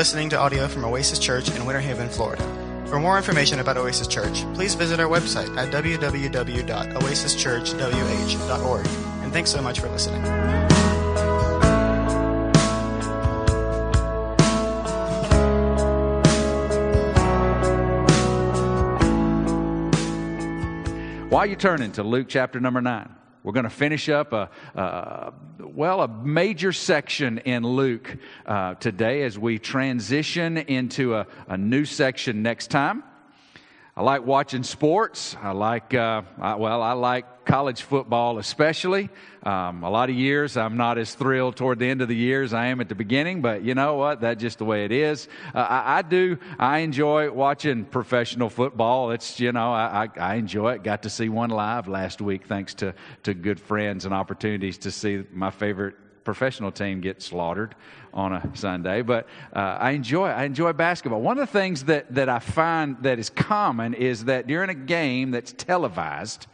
listening to audio from Oasis Church in Winter Haven, Florida. For more information about Oasis Church, please visit our website at www.oasischurchwh.org. And thanks so much for listening. While you turning to Luke chapter number 9, we're going to finish up a, a, well a major section in Luke uh, today as we transition into a, a, new section next time. I like watching sports. I like uh, I, well I like college football especially. Um, a lot of years, I'm not as thrilled toward the end of the year as I am at the beginning, but you know what? That's just the way it is. Uh, I, I, do, I enjoy watching professional football. It's, you know, I, I, I, enjoy it. Got to see one live last week thanks to, to good friends and opportunities to see my favorite professional team get slaughtered on a Sunday. But uh, I enjoy I enjoy basketball. One of the things that, that I find that is common is that during a game that's televised,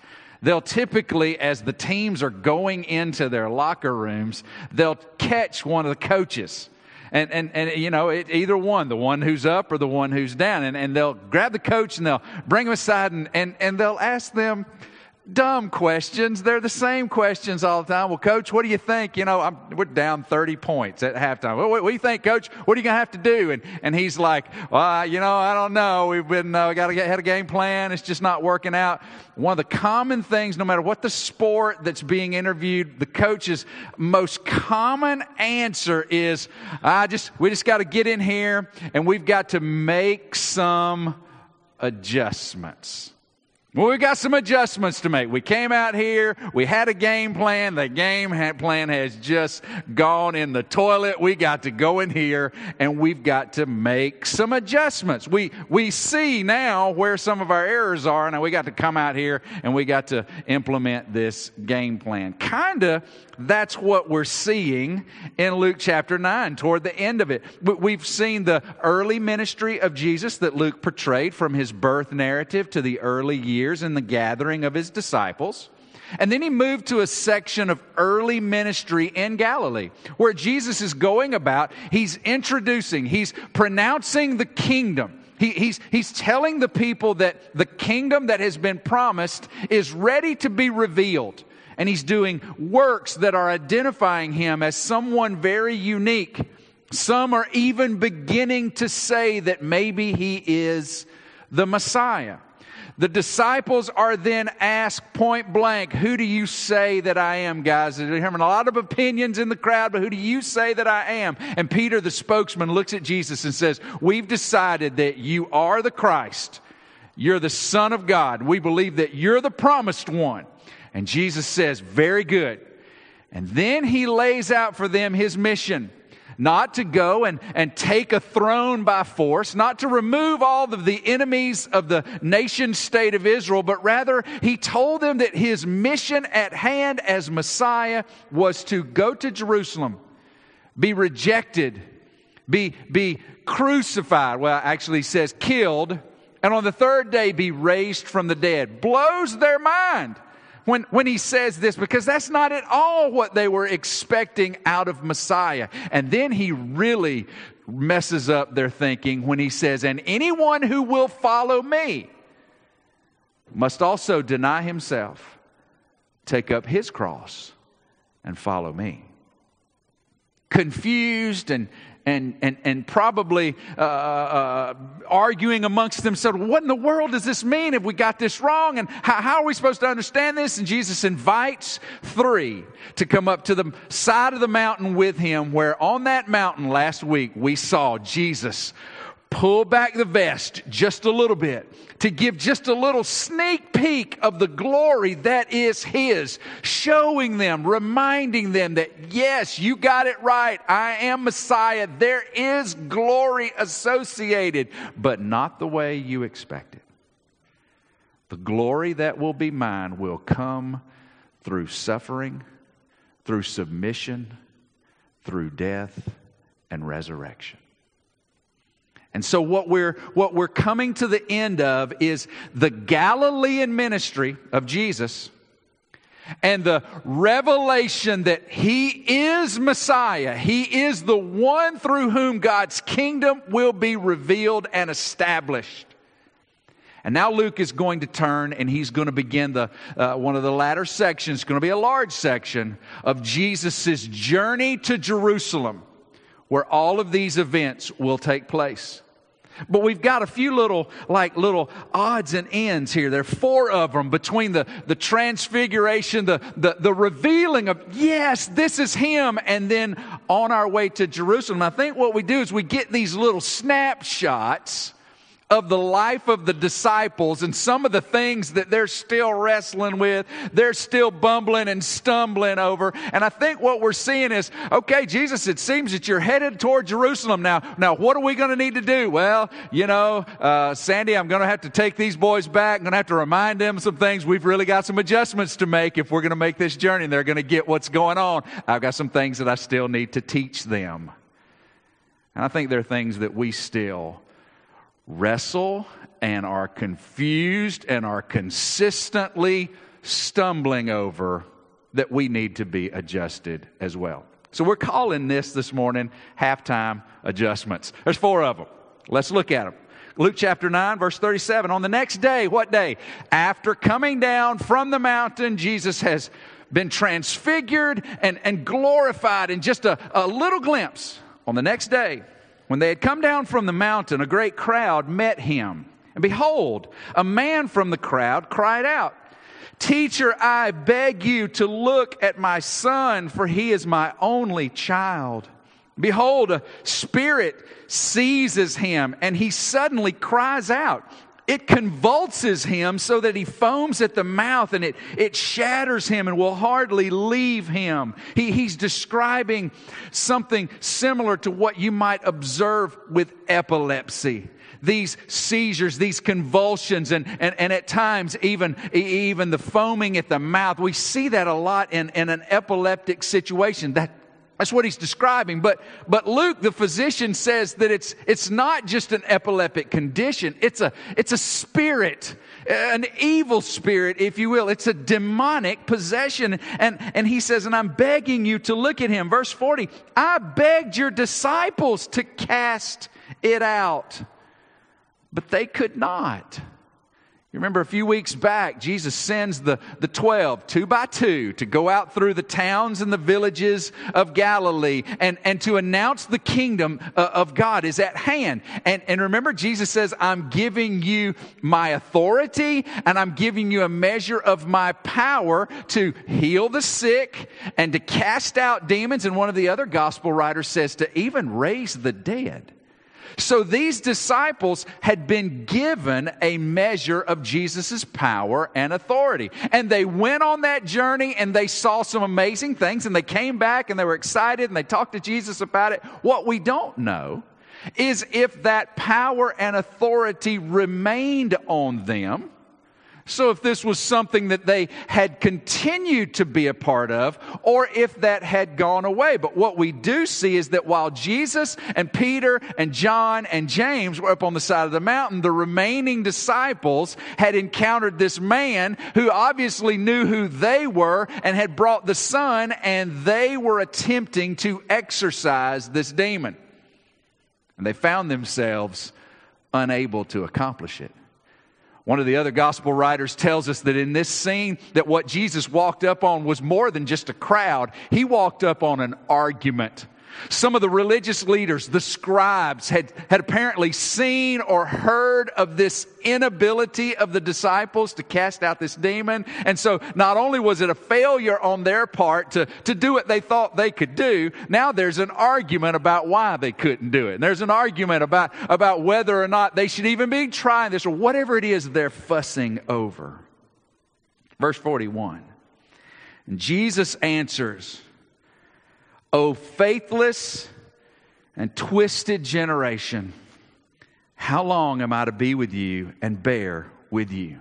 they'll typically, as the teams are going into their locker rooms, they'll catch one of the coaches. And, and, and you know, it, either one, the one who's up or the one who's down. And, and they'll grab the coach and they'll bring him aside and, and, and they'll ask them, dumb questions. They're the same questions all the time. Well, coach, what do you think? You know, I'm, we're down 30 points at halftime. What, what, what do you think, coach? What are you going to have to do? And, and he's like, well, you know, I don't know. We've been, uh, we got to get, had a game plan. It's just not working out. One of the common things, no matter what the sport that's being interviewed, the coach's most common answer is, I just, we just got to get in here and we've got to make some adjustments. Well, we got some adjustments to make. We came out here, we had a game plan. The game plan has just gone in the toilet. We got to go in here and we've got to make some adjustments. We, we see now where some of our errors are, and we got to come out here and we got to implement this game plan. Kinda that's what we're seeing in Luke chapter 9 toward the end of it. We've seen the early ministry of Jesus that Luke portrayed from his birth narrative to the early years in the gathering of his disciples. And then he moved to a section of early ministry in Galilee where Jesus is going about, he's introducing, he's pronouncing the kingdom. He, he's, he's telling the people that the kingdom that has been promised is ready to be revealed and he's doing works that are identifying him as someone very unique. Some are even beginning to say that maybe he is the Messiah. The disciples are then asked point blank, Who do you say that I am, guys? They're There's a lot of opinions in the crowd, but who do you say that I am? And Peter, the spokesman, looks at Jesus and says, We've decided that you are the Christ. You're the Son of God. We believe that you're the promised one. And Jesus says, Very good. And then he lays out for them his mission not to go and, and take a throne by force, not to remove all of the enemies of the nation state of Israel, but rather he told them that his mission at hand as Messiah was to go to Jerusalem, be rejected, be, be crucified. Well, actually, he says killed, and on the third day be raised from the dead. Blows their mind when, when he says this because that's not at all what they were expecting out of Messiah. And then he really messes up their thinking when he says, And anyone who will follow me must also deny himself, take up his cross, and follow me. Confused and and, and, and probably uh, uh, arguing amongst themselves, what in the world does this mean? Have we got this wrong? And how, how, are we supposed to understand this? And Jesus invites three to come up to the side of the mountain with him, where on that mountain last week we saw Jesus pull back the vest just a little bit to give just a little sneak peek of the glory that is His, showing them, reminding them that, yes, you got it right. I am Messiah. There is glory associated, but not the way you expect it. The glory that will be mine will come through suffering, through submission, through death, and resurrection. And so what we're, what we're coming to the end of is the Galilean ministry of Jesus and the revelation that he is Messiah. He is the one through whom God's kingdom will be revealed and established. And now Luke is going to turn and he's going to begin the, uh, one of the latter sections, it's going to be a large section of Jesus' journey to Jerusalem, where all of these events will take place. But we've got a few little, like little odds and ends here. There are four of them between the, the transfiguration, the, the, the revealing of, yes, this is him, and then on our way to Jerusalem. I think what we do is we get these little snapshots of the life of the disciples and some of the things that they're still wrestling with, they're still bumbling and stumbling over. And I think what we're seeing is, okay, Jesus, it seems that you're headed toward Jerusalem now. Now, what are we going to need to do? Well, you know, uh, Sandy, I'm going to have to take these boys back. I'm going to have to remind them some things. We've really got some adjustments to make if we're going to make this journey and they're going to get what's going on. I've got some things that I still need to teach them. And I think there are things that we still wrestle and are confused and are consistently stumbling over that we need to be adjusted as well. So we're calling this this morning halftime adjustments. There's four of them. Let's look at them. Luke chapter 9, verse 37. On the next day, what day? After coming down from the mountain, Jesus has been transfigured and, and glorified in just a, a little glimpse. On the next day, when they had come down from the mountain, a great crowd met him. And behold, a man from the crowd cried out, Teacher, I beg you to look at my son, for he is my only child. Behold, a spirit seizes him, and he suddenly cries out it convulses him so that he foams at the mouth and it, it shatters him and will hardly leave him. He, he's describing something similar to what you might observe with epilepsy these seizures, these convulsions, and, and, and at times even, even the foaming at the mouth. We see that a lot in, in an epileptic situation. That that's what he's describing. But, but Luke, the physician, says that it's, it's not just an epileptic condition. It's a, it's a spirit, an evil spirit, if you will. It's a demonic possession. And, and he says, and I'm begging you to look at him. Verse 40, I begged your disciples to cast it out, but they could not. You remember a few weeks back, Jesus sends the, the 12, two by two, to go out through the towns and the villages of Galilee and, and to announce the kingdom uh, of God is at hand. And, and remember, Jesus says, I'm giving you my authority and I'm giving you a measure of my power to heal the sick and to cast out demons. And one of the other gospel writers says to even raise the dead. So these disciples had been given a measure of Jesus' power and authority. And they went on that journey and they saw some amazing things and they came back and they were excited and they talked to Jesus about it. What we don't know is if that power and authority remained on them so, if this was something that they had continued to be a part of, or if that had gone away. But what we do see is that while Jesus and Peter and John and James were up on the side of the mountain, the remaining disciples had encountered this man who obviously knew who they were and had brought the son, and they were attempting to exorcise this demon. And they found themselves unable to accomplish it. One of the other gospel writers tells us that in this scene that what Jesus walked up on was more than just a crowd. He walked up on an argument. Some of the religious leaders, the scribes, had, had apparently seen or heard of this inability of the disciples to cast out this demon. And so not only was it a failure on their part to, to do what they thought they could do, now there's an argument about why they couldn't do it. And there's an argument about, about whether or not they should even be trying this or whatever it is they're fussing over. Verse 41. Jesus answers, O faithless and twisted generation, how long am I to be with you and bear with you?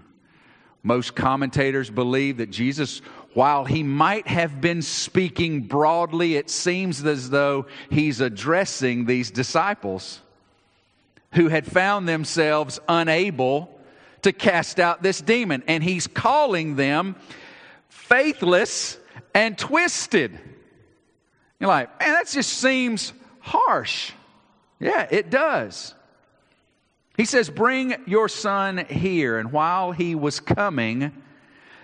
Most commentators believe that Jesus, while he might have been speaking broadly, it seems as though he's addressing these disciples who had found themselves unable to cast out this demon. And he's calling them faithless, and twisted. You're like, man, that just seems harsh. Yeah, it does. He says, Bring your son here. And while he was coming,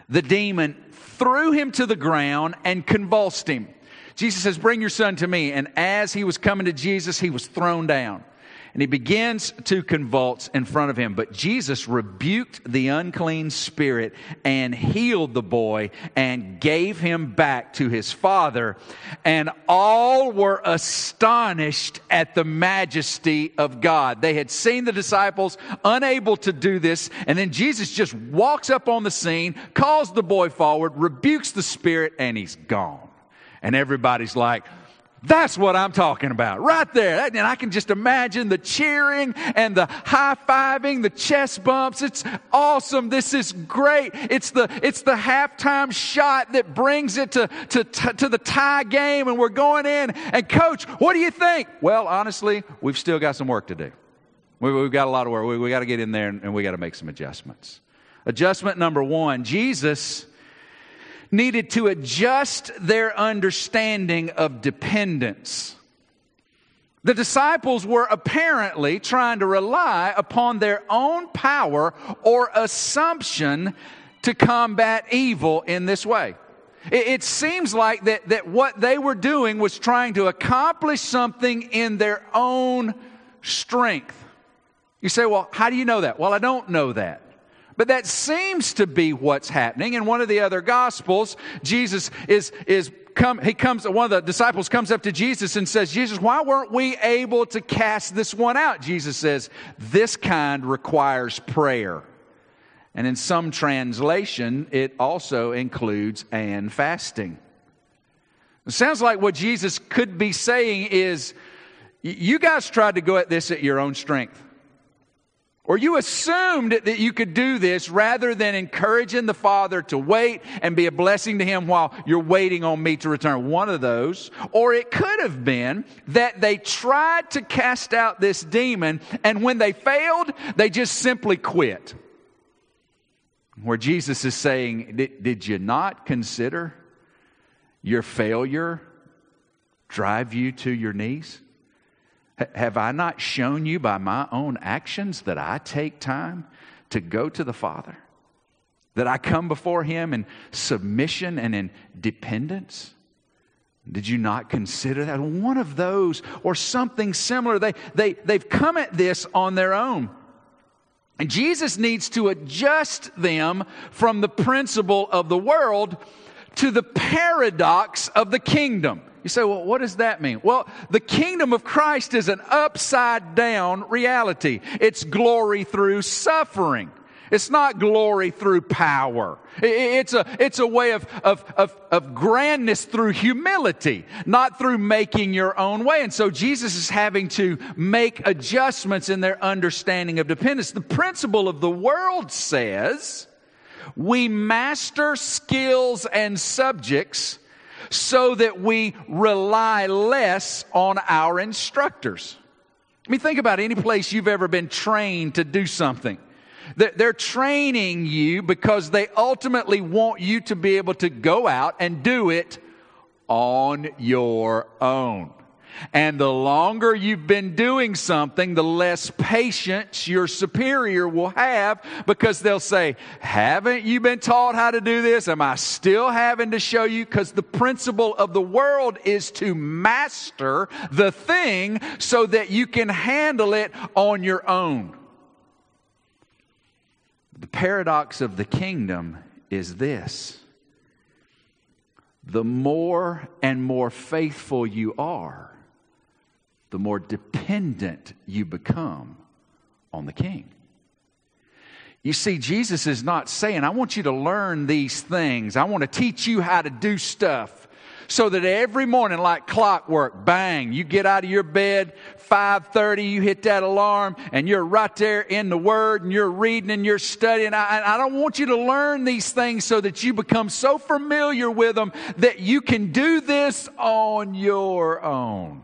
the demon threw him to the ground and convulsed him. Jesus says, Bring your son to me. And as he was coming to Jesus, he was thrown down and he begins to convulse in front of him. But Jesus rebuked the unclean spirit and healed the boy and gave him back to his father. And all were astonished at the majesty of God. They had seen the disciples unable to do this. And then Jesus just walks up on the scene, calls the boy forward, rebukes the spirit, and he's gone. And everybody's like, that's what I'm talking about, right there. And I can just imagine the cheering and the high fiving, the chest bumps. It's awesome. This is great. It's the, it's the halftime shot that brings it to, to, to the tie game, and we're going in. And, coach, what do you think? Well, honestly, we've still got some work to do. We, have got a lot of work. We, we got to get in there and, and we got to make some adjustments. Adjustment number one Jesus needed to adjust their understanding of dependence. The disciples were apparently trying to rely upon their own power or assumption to combat evil in this way. It, it, seems like that, that what they were doing was trying to accomplish something in their own strength. You say, well, how do you know that? Well, I don't know that. But that seems to be what's happening. In one of the other gospels, Jesus is, is come, he comes, one of the disciples comes up to Jesus and says, Jesus, why weren't we able to cast this one out? Jesus says, this kind requires prayer. And in some translation, it also includes and fasting. It sounds like what Jesus could be saying is, you guys tried to go at this at your own strength. Or you assumed that you could do this rather than encouraging the Father to wait and be a blessing to Him while you're waiting on me to return. One of those. Or it could have been that they tried to cast out this demon, and when they failed, they just simply quit. Where Jesus is saying, Did you not consider your failure drive you to your knees? Have I not shown you by my own actions that I take time to go to the Father? That I come before Him in submission and in dependence? Did you not consider that? One of those or something similar, they, they, they've come at this on their own. And Jesus needs to adjust them from the principle of the world to the paradox of the kingdom. You say, well, what does that mean? Well, the kingdom of Christ is an upside down reality. It's glory through suffering. It's not glory through power. It's a, it's a way of, of, of, of, grandness through humility, not through making your own way. And so Jesus is having to make adjustments in their understanding of dependence. The principle of the world says we master skills and subjects so that we rely less on our instructors. I mean, think about any place you've ever been trained to do something. They're training you because they ultimately want you to be able to go out and do it on your own. And the longer you've been doing something, the less patience your superior will have because they'll say, Haven't you been taught how to do this? Am I still having to show you? Because the principle of the world is to master the thing so that you can handle it on your own. The paradox of the kingdom is this the more and more faithful you are, the more dependent you become on the king. You see, Jesus is not saying, I want you to learn these things. I want to teach you how to do stuff so that every morning like clockwork bang you get out of your bed 5.30 you hit that alarm and you're right there in the word and you're reading and you're studying I, I don't want you to learn these things so that you become so familiar with them that you can do this on your own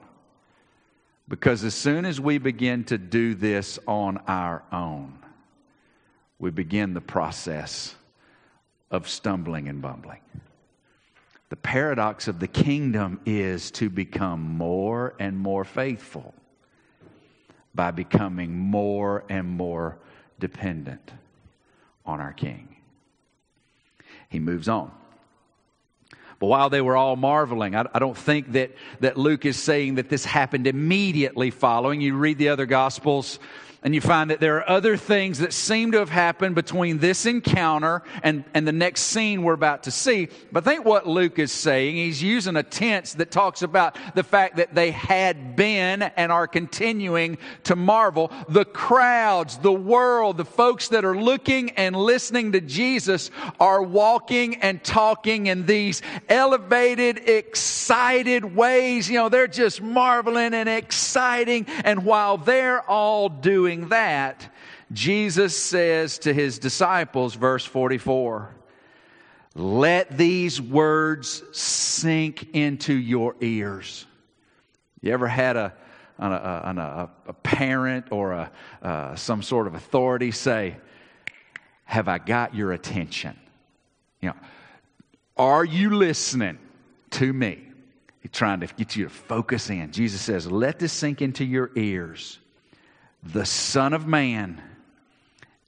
because as soon as we begin to do this on our own, we begin the process of stumbling and bumbling. The paradox of the kingdom is to become more and more faithful by becoming more and more dependent on our King. He moves on. But while they were all marveling, I, I, don't think that, that Luke is saying that this happened immediately following. You read the other Gospels, and you find that there are other things that seem to have happened between this encounter and, and the next scene we're about to see. But I think what Luke is saying, he's using a tense that talks about the fact that they had been and are continuing to marvel. The crowds, the world, the folks that are looking and listening to Jesus are walking and talking in these elevated, excited ways. You know, they're just marveling and exciting. And while they're all doing doing that, Jesus says to his disciples, verse 44, let these words sink into your ears. You ever had a, a, a, a parent or a, uh, some sort of authority say, Have I got your attention? You know, are you listening to me? He's trying to get you to focus in. Jesus says, Let this sink into your ears the Son of Man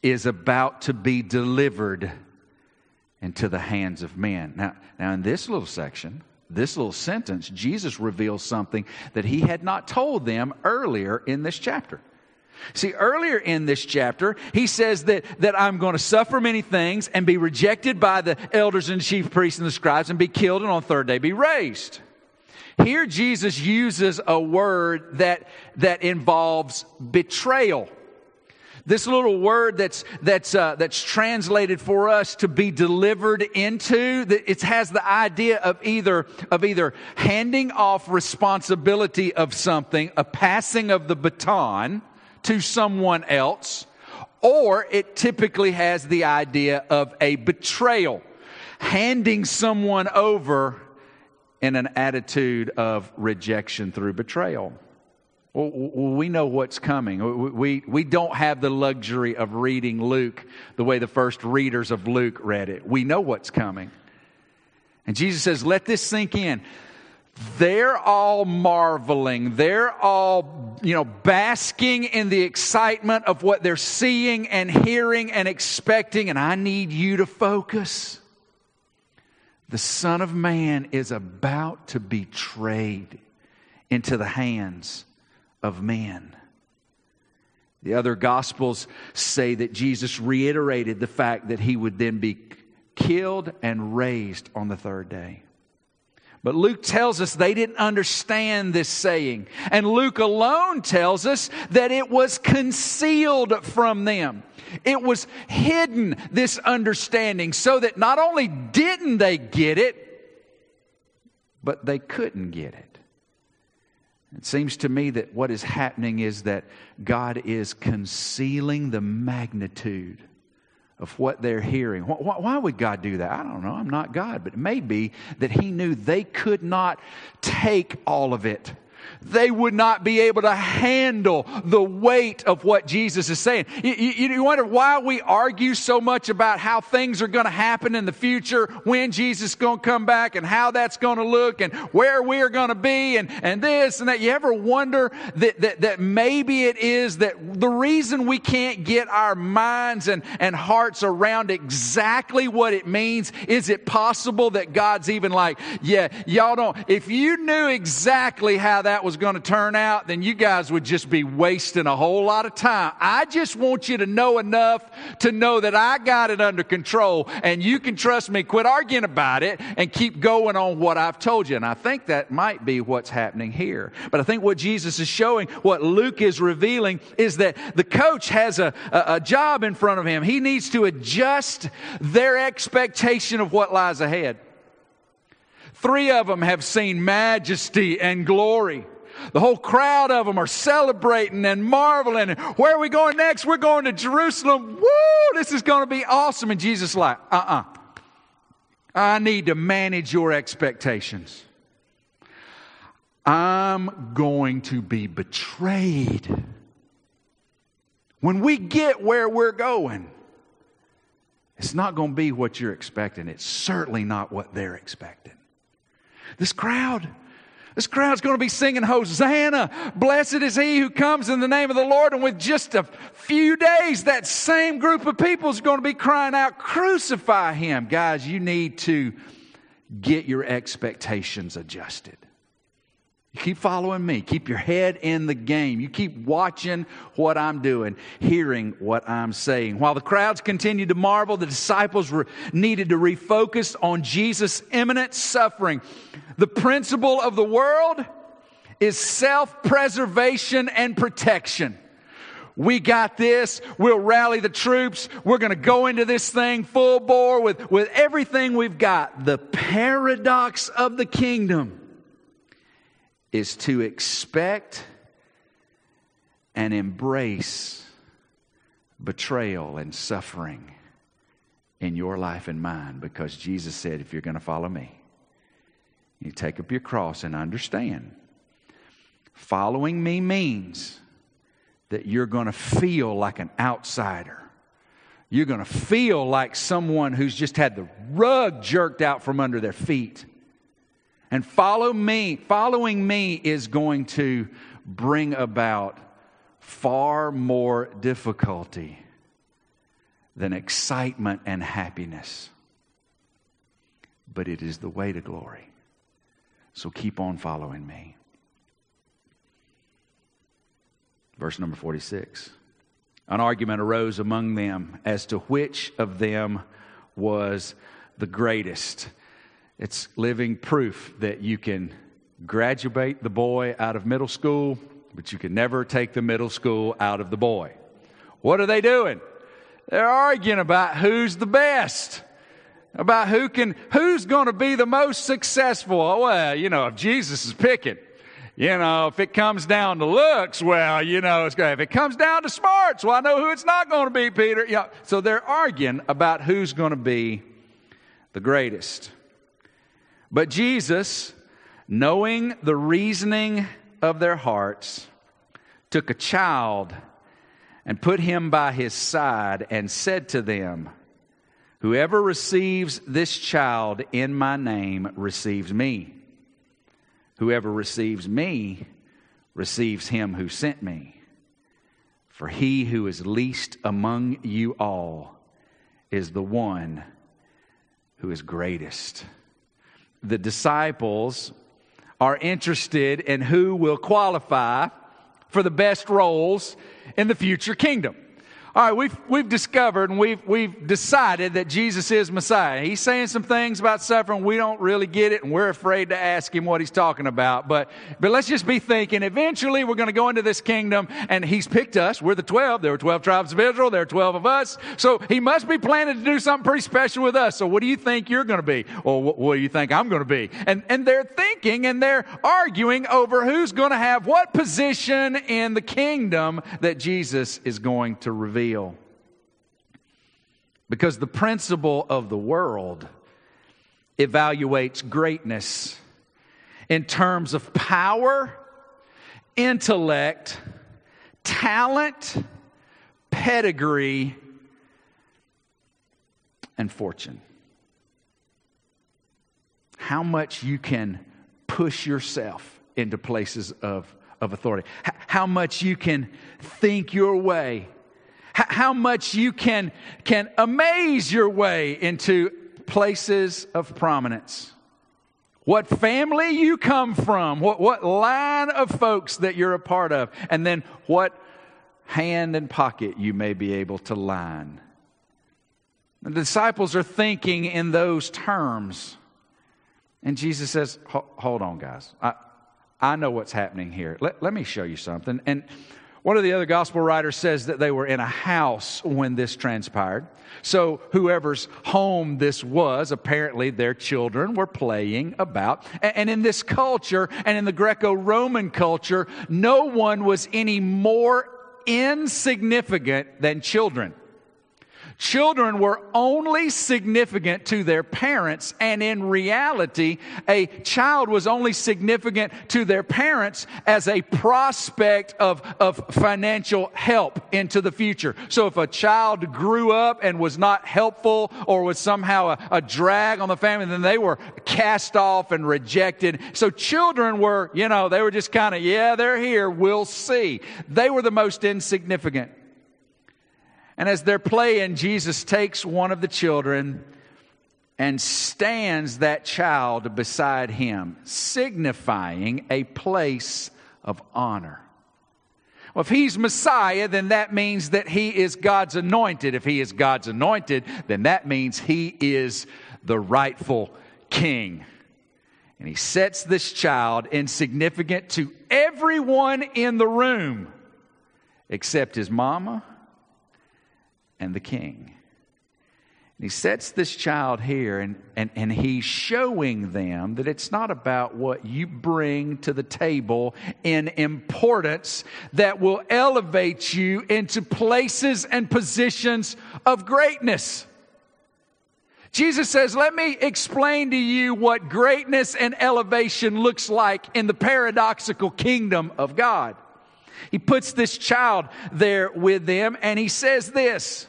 is about to be delivered into the hands of men. Now, now in this little section, this little sentence, Jesus reveals something that he had not told them earlier in this chapter. See, earlier in this chapter, he says that, that I'm going to suffer many things and be rejected by the elders and chief priests and the scribes and be killed and on the third day be raised. Here, Jesus uses a word that, that involves betrayal. This little word that's, that's, uh, that's translated for us to be delivered into, that it has the idea of either, of either handing off responsibility of something, a passing of the baton to someone else, or it typically has the idea of a betrayal, handing someone over in an attitude of rejection through betrayal. We know what's coming. We, we don't have the luxury of reading Luke the way the first readers of Luke read it. We know what's coming. And Jesus says, let this sink in. They're all marveling. They're all, you know, basking in the excitement of what they're seeing and hearing and expecting. And I need you to focus. The Son of Man is about to be betrayed into the hands of men. The other Gospels say that Jesus reiterated the fact that he would then be killed and raised on the third day. But Luke tells us they didn't understand this saying. And Luke alone tells us that it was concealed from them. It was hidden, this understanding, so that not only didn't they get it, but they couldn't get it. It seems to me that what is happening is that God is concealing the magnitude of what they're hearing. Why, would God do that? I don't know. I'm not God. But it may be that He knew they could not take all of it they would not be able to handle the weight of what Jesus is saying. You, you, you wonder why we argue so much about how things are going to happen in the future, when Jesus is going to come back, and how that's going to look, and where we are going to be, and, and this and that. You ever wonder that, that, that maybe it is that the reason we can't get our minds and, and hearts around exactly what it means, is it possible that God's even like, yeah, y'all don't, if you knew exactly how that was was going to turn out, then you guys would just be wasting a whole lot of time. I just want you to know enough to know that I got it under control and you can trust me. Quit arguing about it and keep going on what I've told you. And I think that might be what's happening here. But I think what Jesus is showing, what Luke is revealing, is that the coach has a, a, a job in front of him. He needs to adjust their expectation of what lies ahead. Three of them have seen majesty and glory. The whole crowd of them are celebrating and marveling. Where are we going next? We're going to Jerusalem. Woo! This is going to be awesome. And Jesus like, uh-uh. I need to manage your expectations. I'm going to be betrayed. When we get where we're going, It's not going to be what you're expecting. It's certainly not what they're expecting. This crowd, this crowd's going to be singing Hosanna. Blessed is he who comes in the name of the Lord. And with just a few days, that same group of people is going to be crying out, Crucify him. Guys, you need to get your expectations adjusted. You keep following me. Keep your head in the game. You keep watching what I'm doing, hearing what I'm saying. While the crowds continued to marvel, the disciples were needed to refocus on Jesus' imminent suffering. The principle of the world is self preservation and protection. We got this. We'll rally the troops. We're going to go into this thing full bore with, with everything we've got. The paradox of the kingdom is to expect and embrace betrayal and suffering in your life and mine because Jesus said, if you're going to follow me, you take up your cross and understand. Following me means that you're going to feel like an outsider. You're going to feel like someone who's just had the rug jerked out from under their feet. And follow me, following me is going to bring about far more difficulty than excitement and happiness. But it is the way to glory. So keep on following me. Verse number 46. An argument arose among them as to which of them was the greatest. It's living proof that you can graduate the boy out of middle school, but you can never take the middle school out of the boy. What are they doing? They're arguing about who's the best, about who can, who's going to be the most successful. Oh, well, you know, if Jesus is picking, you know, if it comes down to looks, well, you know, it's great. If it comes down to smarts, well, I know who it's not going to be, Peter. Know, so they're arguing about who's going to be the greatest. But Jesus, knowing the reasoning of their hearts, took a child and put him by his side and said to them, Whoever receives this child in my name receives me. Whoever receives me receives him who sent me. For he who is least among you all is the one who is greatest the disciples are interested in who will qualify for the best roles in the future kingdom. All right, we've, we've discovered and we've, we've decided that Jesus is Messiah. He's saying some things about suffering. We don't really get it, and we're afraid to ask him what he's talking about. But, but let's just be thinking eventually we're going to go into this kingdom, and he's picked us. We're the 12. There were 12 tribes of Israel, there are 12 of us. So he must be planning to do something pretty special with us. So what do you think you're going to be? Or what, what do you think I'm going to be? And, and they're thinking and they're arguing over who's going to have what position in the kingdom that Jesus is going to reveal Because the principle of the world evaluates greatness in terms of power, intellect, talent, pedigree, and fortune. How much you can push yourself into places of, of authority, how much you can think your way how much you can, can amaze your way into places of prominence. What family you come from, what, what line of folks that you're a part of, and then what hand and pocket you may be able to line. The disciples are thinking in those terms. And Jesus says, Hold on, guys. I, I know what's happening here. Let, let me show you something. And one of the other gospel writers says that they were in a house when this transpired. So, whoever's home this was, apparently their children were playing about. And in this culture, and in the Greco Roman culture, no one was any more insignificant than children. Children were only significant to their parents, and in reality, a child was only significant to their parents as a prospect of, of financial help into the future. So if a child grew up and was not helpful or was somehow a, a drag on the family, then they were cast off and rejected. So children were, you know, they were just kind of, yeah, they're here, we'll see. They were the most insignificant. And as they're playing, Jesus takes one of the children and stands that child beside him, signifying a place of honor. Well, if he's Messiah, then that means that he is God's anointed. If he is God's anointed, then that means he is the rightful king. And he sets this child insignificant to everyone in the room except his mama and the king. And he sets this child here and, and, and he's showing them that it's not about what you bring to the table in importance that will elevate you into places and positions of greatness. Jesus says, Let me explain to you what greatness and elevation looks like in the paradoxical kingdom of God. He puts this child there with them and he says this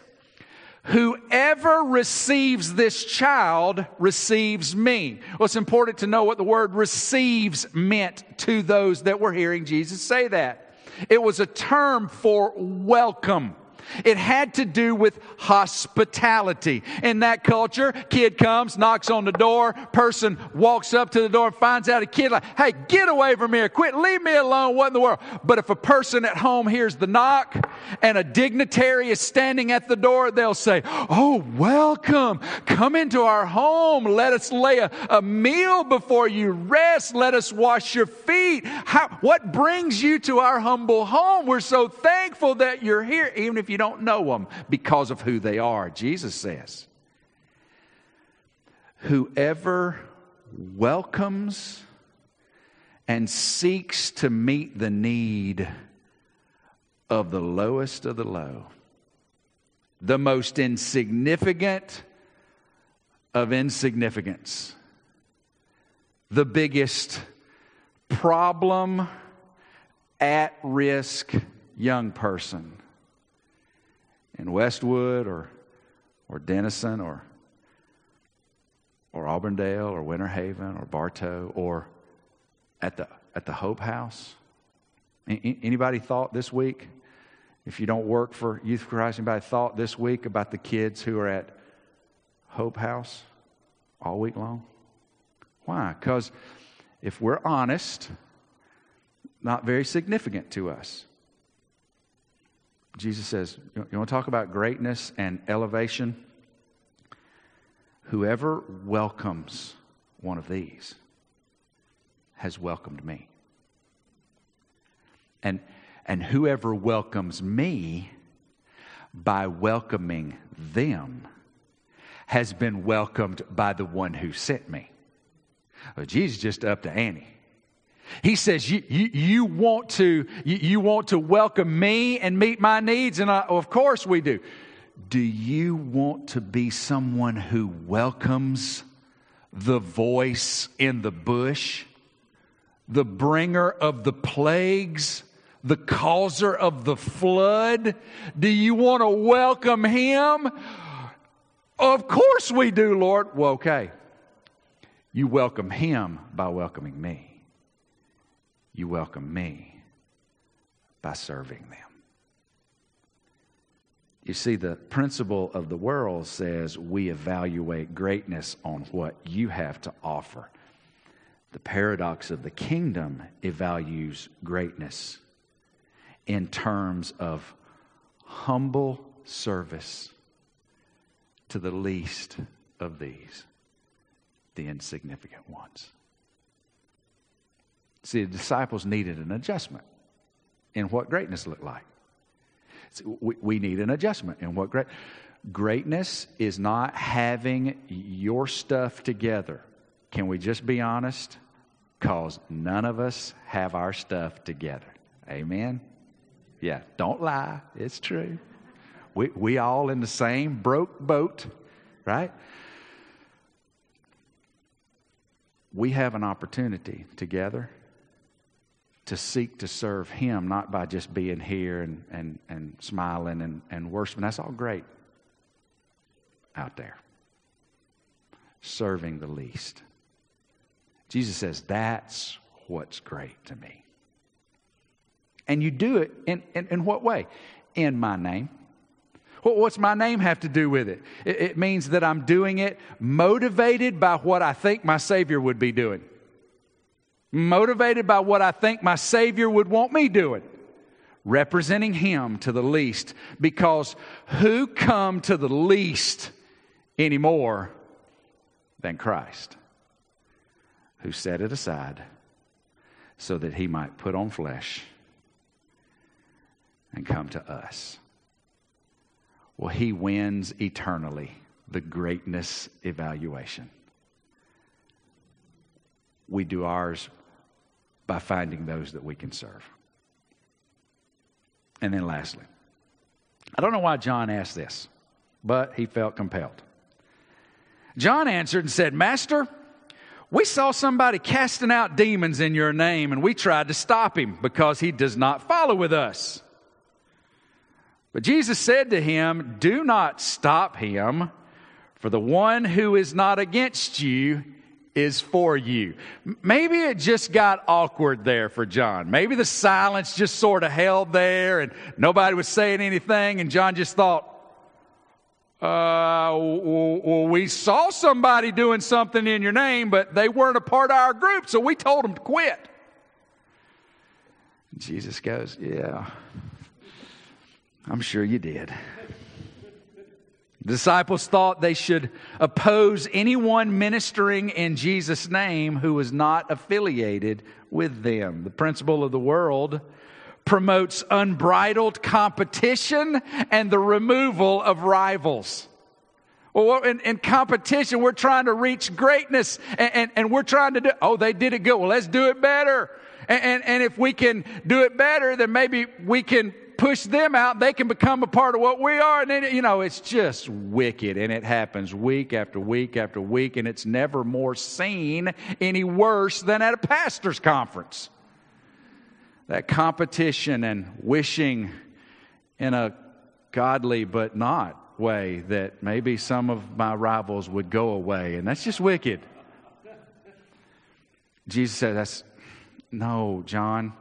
Whoever receives this child receives me. Well, it's important to know what the word receives meant to those that were hearing Jesus say that. It was a term for welcome. It had to do with hospitality. In that culture, kid comes, knocks on the door, person walks up to the door and finds out a kid like, hey, get away from here. Quit, leave me alone. What in the world? But if a person at home hears the knock and a dignitary is standing at the door, they'll say, oh, welcome. Come into our home. Let us lay a, a meal before you rest. Let us wash your feet. How, what brings you to our humble home? We're so thankful that you're here, even if you don't know them because of who they are. Jesus says, Whoever welcomes and seeks to meet the need of the lowest of the low, the most insignificant of insignificance, the biggest problem at risk young person in Westwood or, or Denison or, or Auburndale or Winter Haven or Bartow or at the, at the Hope House? Anybody thought this week, if you don't work for Youth for Christ, anybody thought this week about the kids who are at Hope House all week long? Why? Because if we're honest, not very significant to us. Jesus says, You want to talk about greatness and elevation? Whoever welcomes one of these has welcomed me. And, and whoever welcomes me by welcoming them has been welcomed by the one who sent me. Well, Jesus just up to Annie. He says, you, you, you want to, you, you, want to welcome me and meet my needs? And I, of course we do. Do you want to be someone who welcomes the voice in the bush, the bringer of the plagues, the causer of the flood? Do you want to welcome him? Of course we do, Lord. Well, okay. You welcome him by welcoming me you welcome me by serving them. You see, the principle of the world says we evaluate greatness on what you have to offer. The paradox of the kingdom evaluates greatness in terms of humble service to the least of these, the insignificant ones. See, the disciples needed an adjustment in what greatness looked like. We, we need an adjustment in what great. Greatness is not having your stuff together. Can we just be honest? Because none of us have our stuff together. Amen? Yeah, don't lie. It's true. We, we all in the same broke boat, right? We have an opportunity together to seek to serve Him, not by just being here and, and, and smiling and, and worshiping. That's all great out there. Serving the least. Jesus says, That's what's great to me. And you do it in, in, in what way? In my name. What's my name have to do with it? it? It means that I'm doing it motivated by what I think my Savior would be doing, motivated by what I think my Savior would want me doing, representing Him to the least. Because who come to the least anymore than Christ, who set it aside so that He might put on flesh and come to us? Well, he wins eternally the greatness evaluation. We do ours by finding those that we can serve. And then, lastly, I don't know why John asked this, but he felt compelled. John answered and said, Master, we saw somebody casting out demons in your name, and we tried to stop him because he does not follow with us. But Jesus said to him, Do not stop him, for the one who is not against you is for you. Maybe it just got awkward there for John. Maybe the silence just sort of held there and nobody was saying anything, and John just thought, uh, well, we saw somebody doing something in your name, but they weren't a part of our group, so we told them to quit. Jesus goes, Yeah, I'm sure you did. The disciples thought they should oppose anyone ministering in Jesus' name who was not affiliated with them. The principle of the world promotes unbridled competition and the removal of rivals. Well, in, in competition, we're trying to reach greatness and, and, and, we're trying to do, oh, they did it good. Well, let's do it better. And, and, and if we can do it better, then maybe we can push them out, they can become a part of what we are. And then, you know, it's just wicked. And it happens week after week after week. And it's never more seen any worse than at a pastor's conference. That competition and wishing in a godly but not way that maybe some of my rivals would go away. And that's just wicked. Jesus said, That's no, John.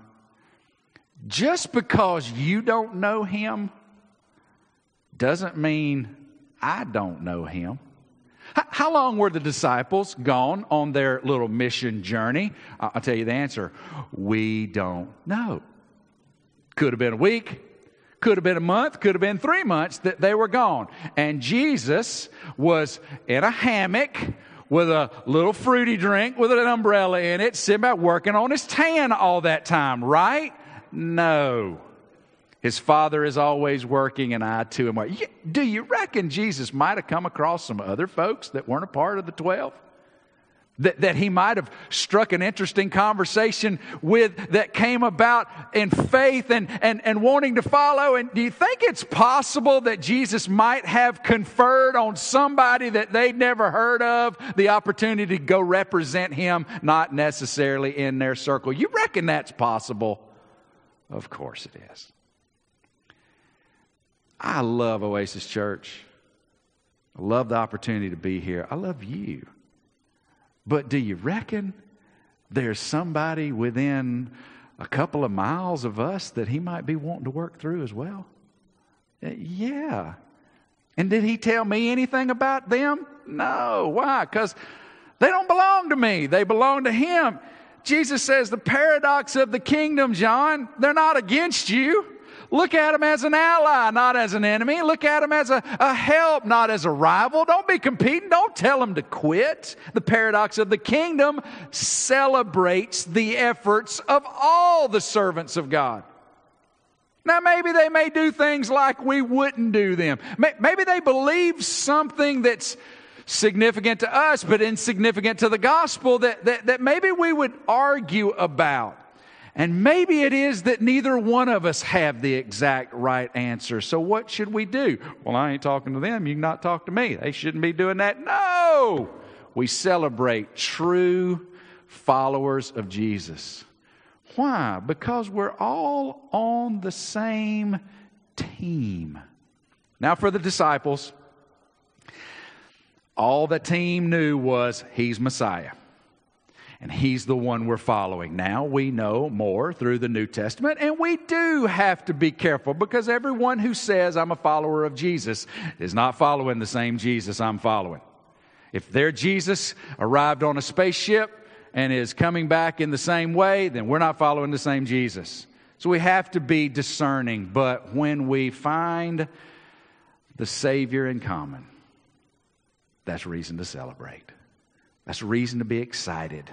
Just because you don't know him doesn't mean I don't know him. How long were the disciples gone on their little mission journey? I'll tell you the answer. We don't know. Could have been a week, could have been a month, could have been three months that they were gone. And Jesus was in a hammock with a little fruity drink with an umbrella in it, sitting back working on his tan all that time, right? No. His father is always working, and I too am working. Do you reckon Jesus might have come across some other folks that weren't a part of the 12? That, that he might have struck an interesting conversation with that came about in faith and, and, and wanting to follow. And do you think it's possible that Jesus might have conferred on somebody that they'd never heard of the opportunity to go represent him, not necessarily in their circle? You reckon that's possible? Of course it is. I love Oasis Church. I love the opportunity to be here. I love you. But do you reckon there's somebody within a couple of miles of us that he might be wanting to work through as well? Uh, yeah. And did he tell me anything about them? No. Why? Because they don't belong to me, they belong to him. Jesus says the paradox of the kingdom, John, they're not against you. Look at them as an ally, not as an enemy. Look at them as a, a help, not as a rival. Don't be competing. Don't tell them to quit. The paradox of the kingdom celebrates the efforts of all the servants of God. Now, maybe they may do things like we wouldn't do them. Maybe they believe something that's significant to us, but insignificant to the gospel that, that, that maybe we would argue about. And maybe it is that neither one of us have the exact right answer. So what should we do? Well, I ain't talking to them. You can not talk to me. They shouldn't be doing that. No! We celebrate true followers of Jesus. Why? Because we're all on the same team. Now, for the disciples, all the team knew was he's Messiah. And he's the one we're following. Now we know more through the New Testament, and we do have to be careful because everyone who says, I'm a follower of Jesus, is not following the same Jesus I'm following. If their Jesus arrived on a spaceship and is coming back in the same way, then we're not following the same Jesus. So we have to be discerning. But when we find the Savior in common, that's reason to celebrate. That's reason to be excited.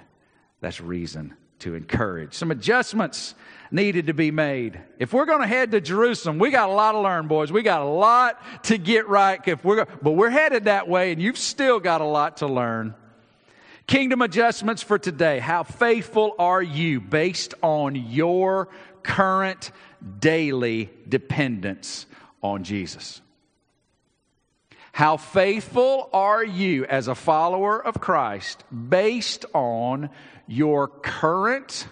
That's reason to encourage. Some adjustments needed to be made. If we're going to head to Jerusalem, we got a lot to learn, boys. We got a lot to get right. If we're, but we're headed that way, and you've still got a lot to learn. Kingdom adjustments for today. How faithful are you based on your current daily dependence on Jesus? How faithful are you as a follower of Christ based on your current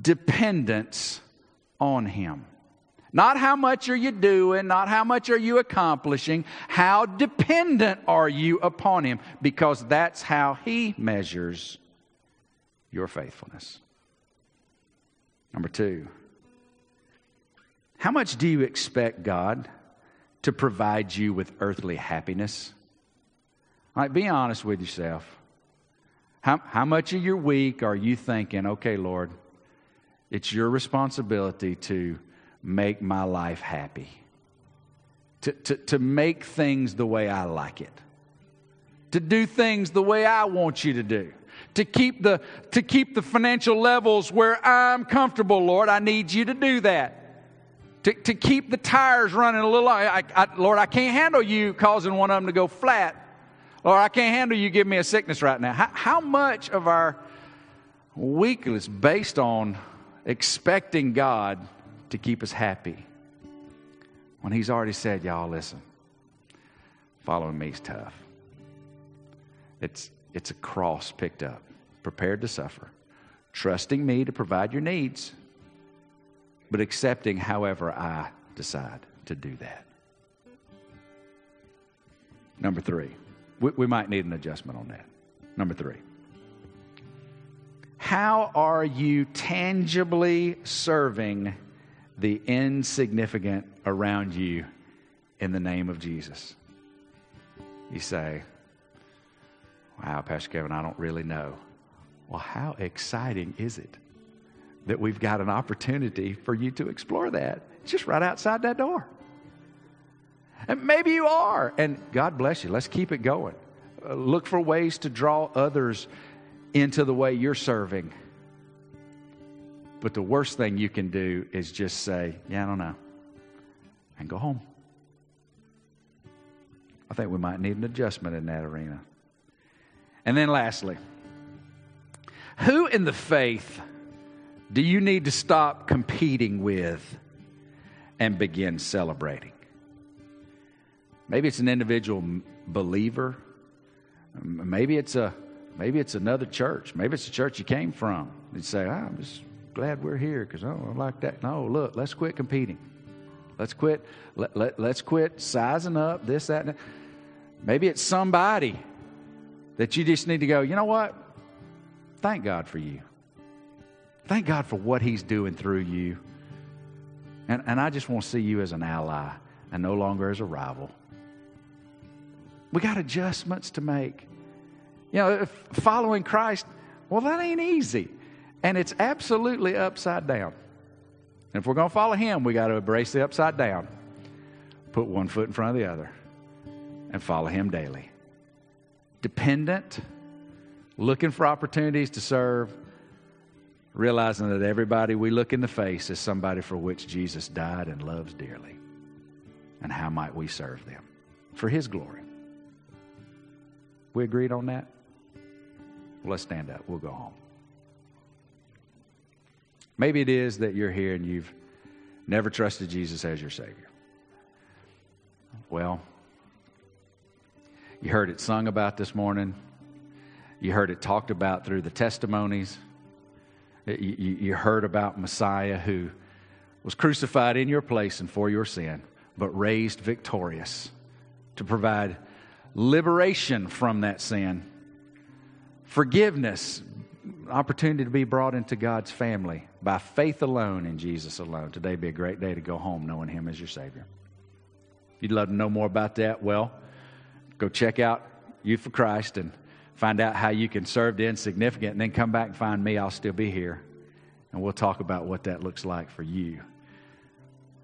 dependence on Him? Not how much are you doing, not how much are you accomplishing, how dependent are you upon Him, because that's how He measures your faithfulness. Number two, how much do you expect God to provide you with earthly happiness? Right, be honest with yourself. How, how much of your week are you thinking, okay, Lord, it's your responsibility to make my life happy, to, to, to make things the way I like it, to do things the way I want you to do. To keep, the, to keep the financial levels where I'm comfortable, Lord, I need you to do that. To, to keep the tires running a little, I, I, Lord, I can't handle you causing one of them to go flat. Lord, I can't handle you giving me a sickness right now. How, how much of our week is based on expecting God to keep us happy when He's already said, Y'all, listen, following me is tough. It's, it's a cross picked up, prepared to suffer, trusting me to provide your needs, but accepting however I decide to do that. Number three, we, we might need an adjustment on that. Number three. How are you tangibly serving the insignificant around you in the name of Jesus. You say, Wow, Pastor Kevin, I don't really know. Well, how exciting is it that we've got an opportunity for you to explore that just right outside that door? And maybe you are, and God bless you. Let's keep it going. Uh, look for ways to draw others into the way you're serving but the worst thing you can do is just say, Yeah, I don't know, and go home. I think we might need an adjustment in that arena. And then lastly, who in the faith do you need to stop competing with and begin celebrating? Maybe it's an individual believer. Maybe it's a maybe it's another church. Maybe it's a church you came from. You say, oh, I'm just glad we're here because oh, I like that. No, look, let's quit competing. Let's quit. Let, let, let's quit sizing up this, that, and that. Maybe it's somebody that you just need to go, you know what? Thank God for you. Thank God for what He's doing through you. And, and I just want to see you as an ally and no longer as a rival. We got adjustments to make. You know, following Christ, well, that ain't easy. And it's absolutely upside down. And if we're going to follow him, we got to embrace the upside down, put one foot in front of the other, and follow him daily. Dependent, looking for opportunities to serve, realizing that everybody we look in the face is somebody for which Jesus died and loves dearly. And how might we serve them? For his glory. We agreed on that? Well, let's stand up. We'll go home. Maybe it is that you're here and you've never trusted Jesus as your Savior. Well, you heard it sung about this morning. You heard it talked about through the testimonies. You, you, heard about Messiah who was crucified in your place and for your sin, but raised victorious to provide liberation from that sin, forgiveness, opportunity to be brought into God's family by faith alone in Jesus alone. Today be a great day to go home knowing Him as your Savior. If you'd love to know more about that, well, go check out Youth for Christ and find out how you can serve the insignificant, and then come back and find me. I'll still be here. And we'll talk about what that looks like for you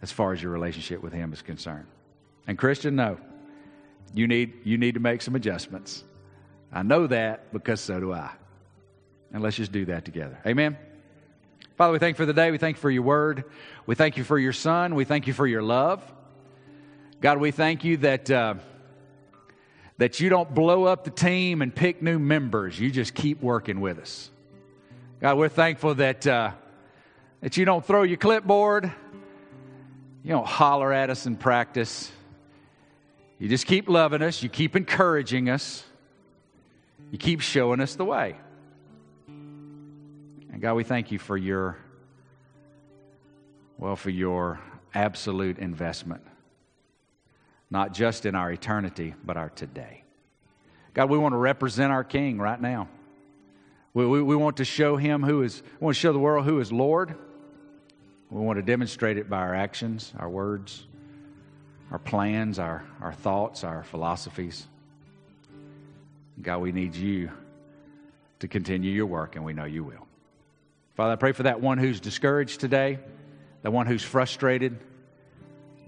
as far as your relationship with Him is concerned. And, Christian, no, you need, you need to make some adjustments. I know that because so do I. And let's just do that together. Amen. Father, we thank you for the day. We thank you for your word. We thank you for your son. We thank you for your love. God, we thank you that. Uh, that you don't blow up the team and pick new members. You just keep working with us. God, we're thankful that, uh, that you don't throw your clipboard, you don't holler at us in practice. You just keep loving us, you keep encouraging us, you keep showing us the way. And God, we thank you for your, well, for your absolute investment not just in our eternity, but our today. God, we want to represent our King right now. We, we, we, want to show him who is, we want to show the world who is Lord. We want to demonstrate it by our actions, our words, our plans, our, our thoughts, our philosophies. God, we need you to continue your work, and we know you will. Father, I pray for that one who's discouraged today, that one who's frustrated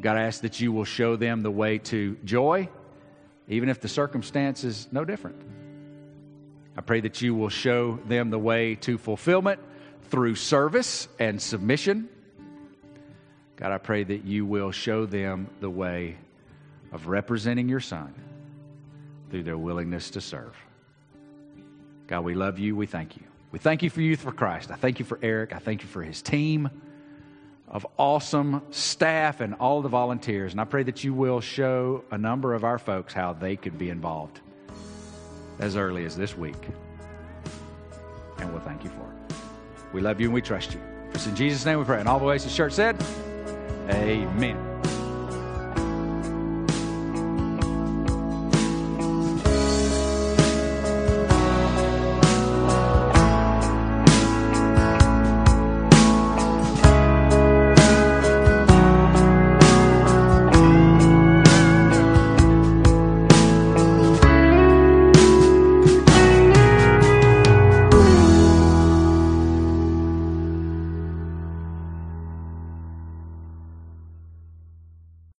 God, I ask that you will show them the way to joy, even if the circumstance is no different. I pray that you will show them the way to fulfillment through service and submission. God, I pray that you will show them the way of representing your Son through their willingness to serve. God, we love you. We thank you. We thank you for Youth for Christ. I thank you for Eric. I thank you for his team of awesome staff and all the volunteers. And I pray that you will show a number of our folks how they could be involved as early as this week. And we'll thank you for it. We love you and we trust you. It's in Jesus' name we pray. And all the ways the church said, Amen.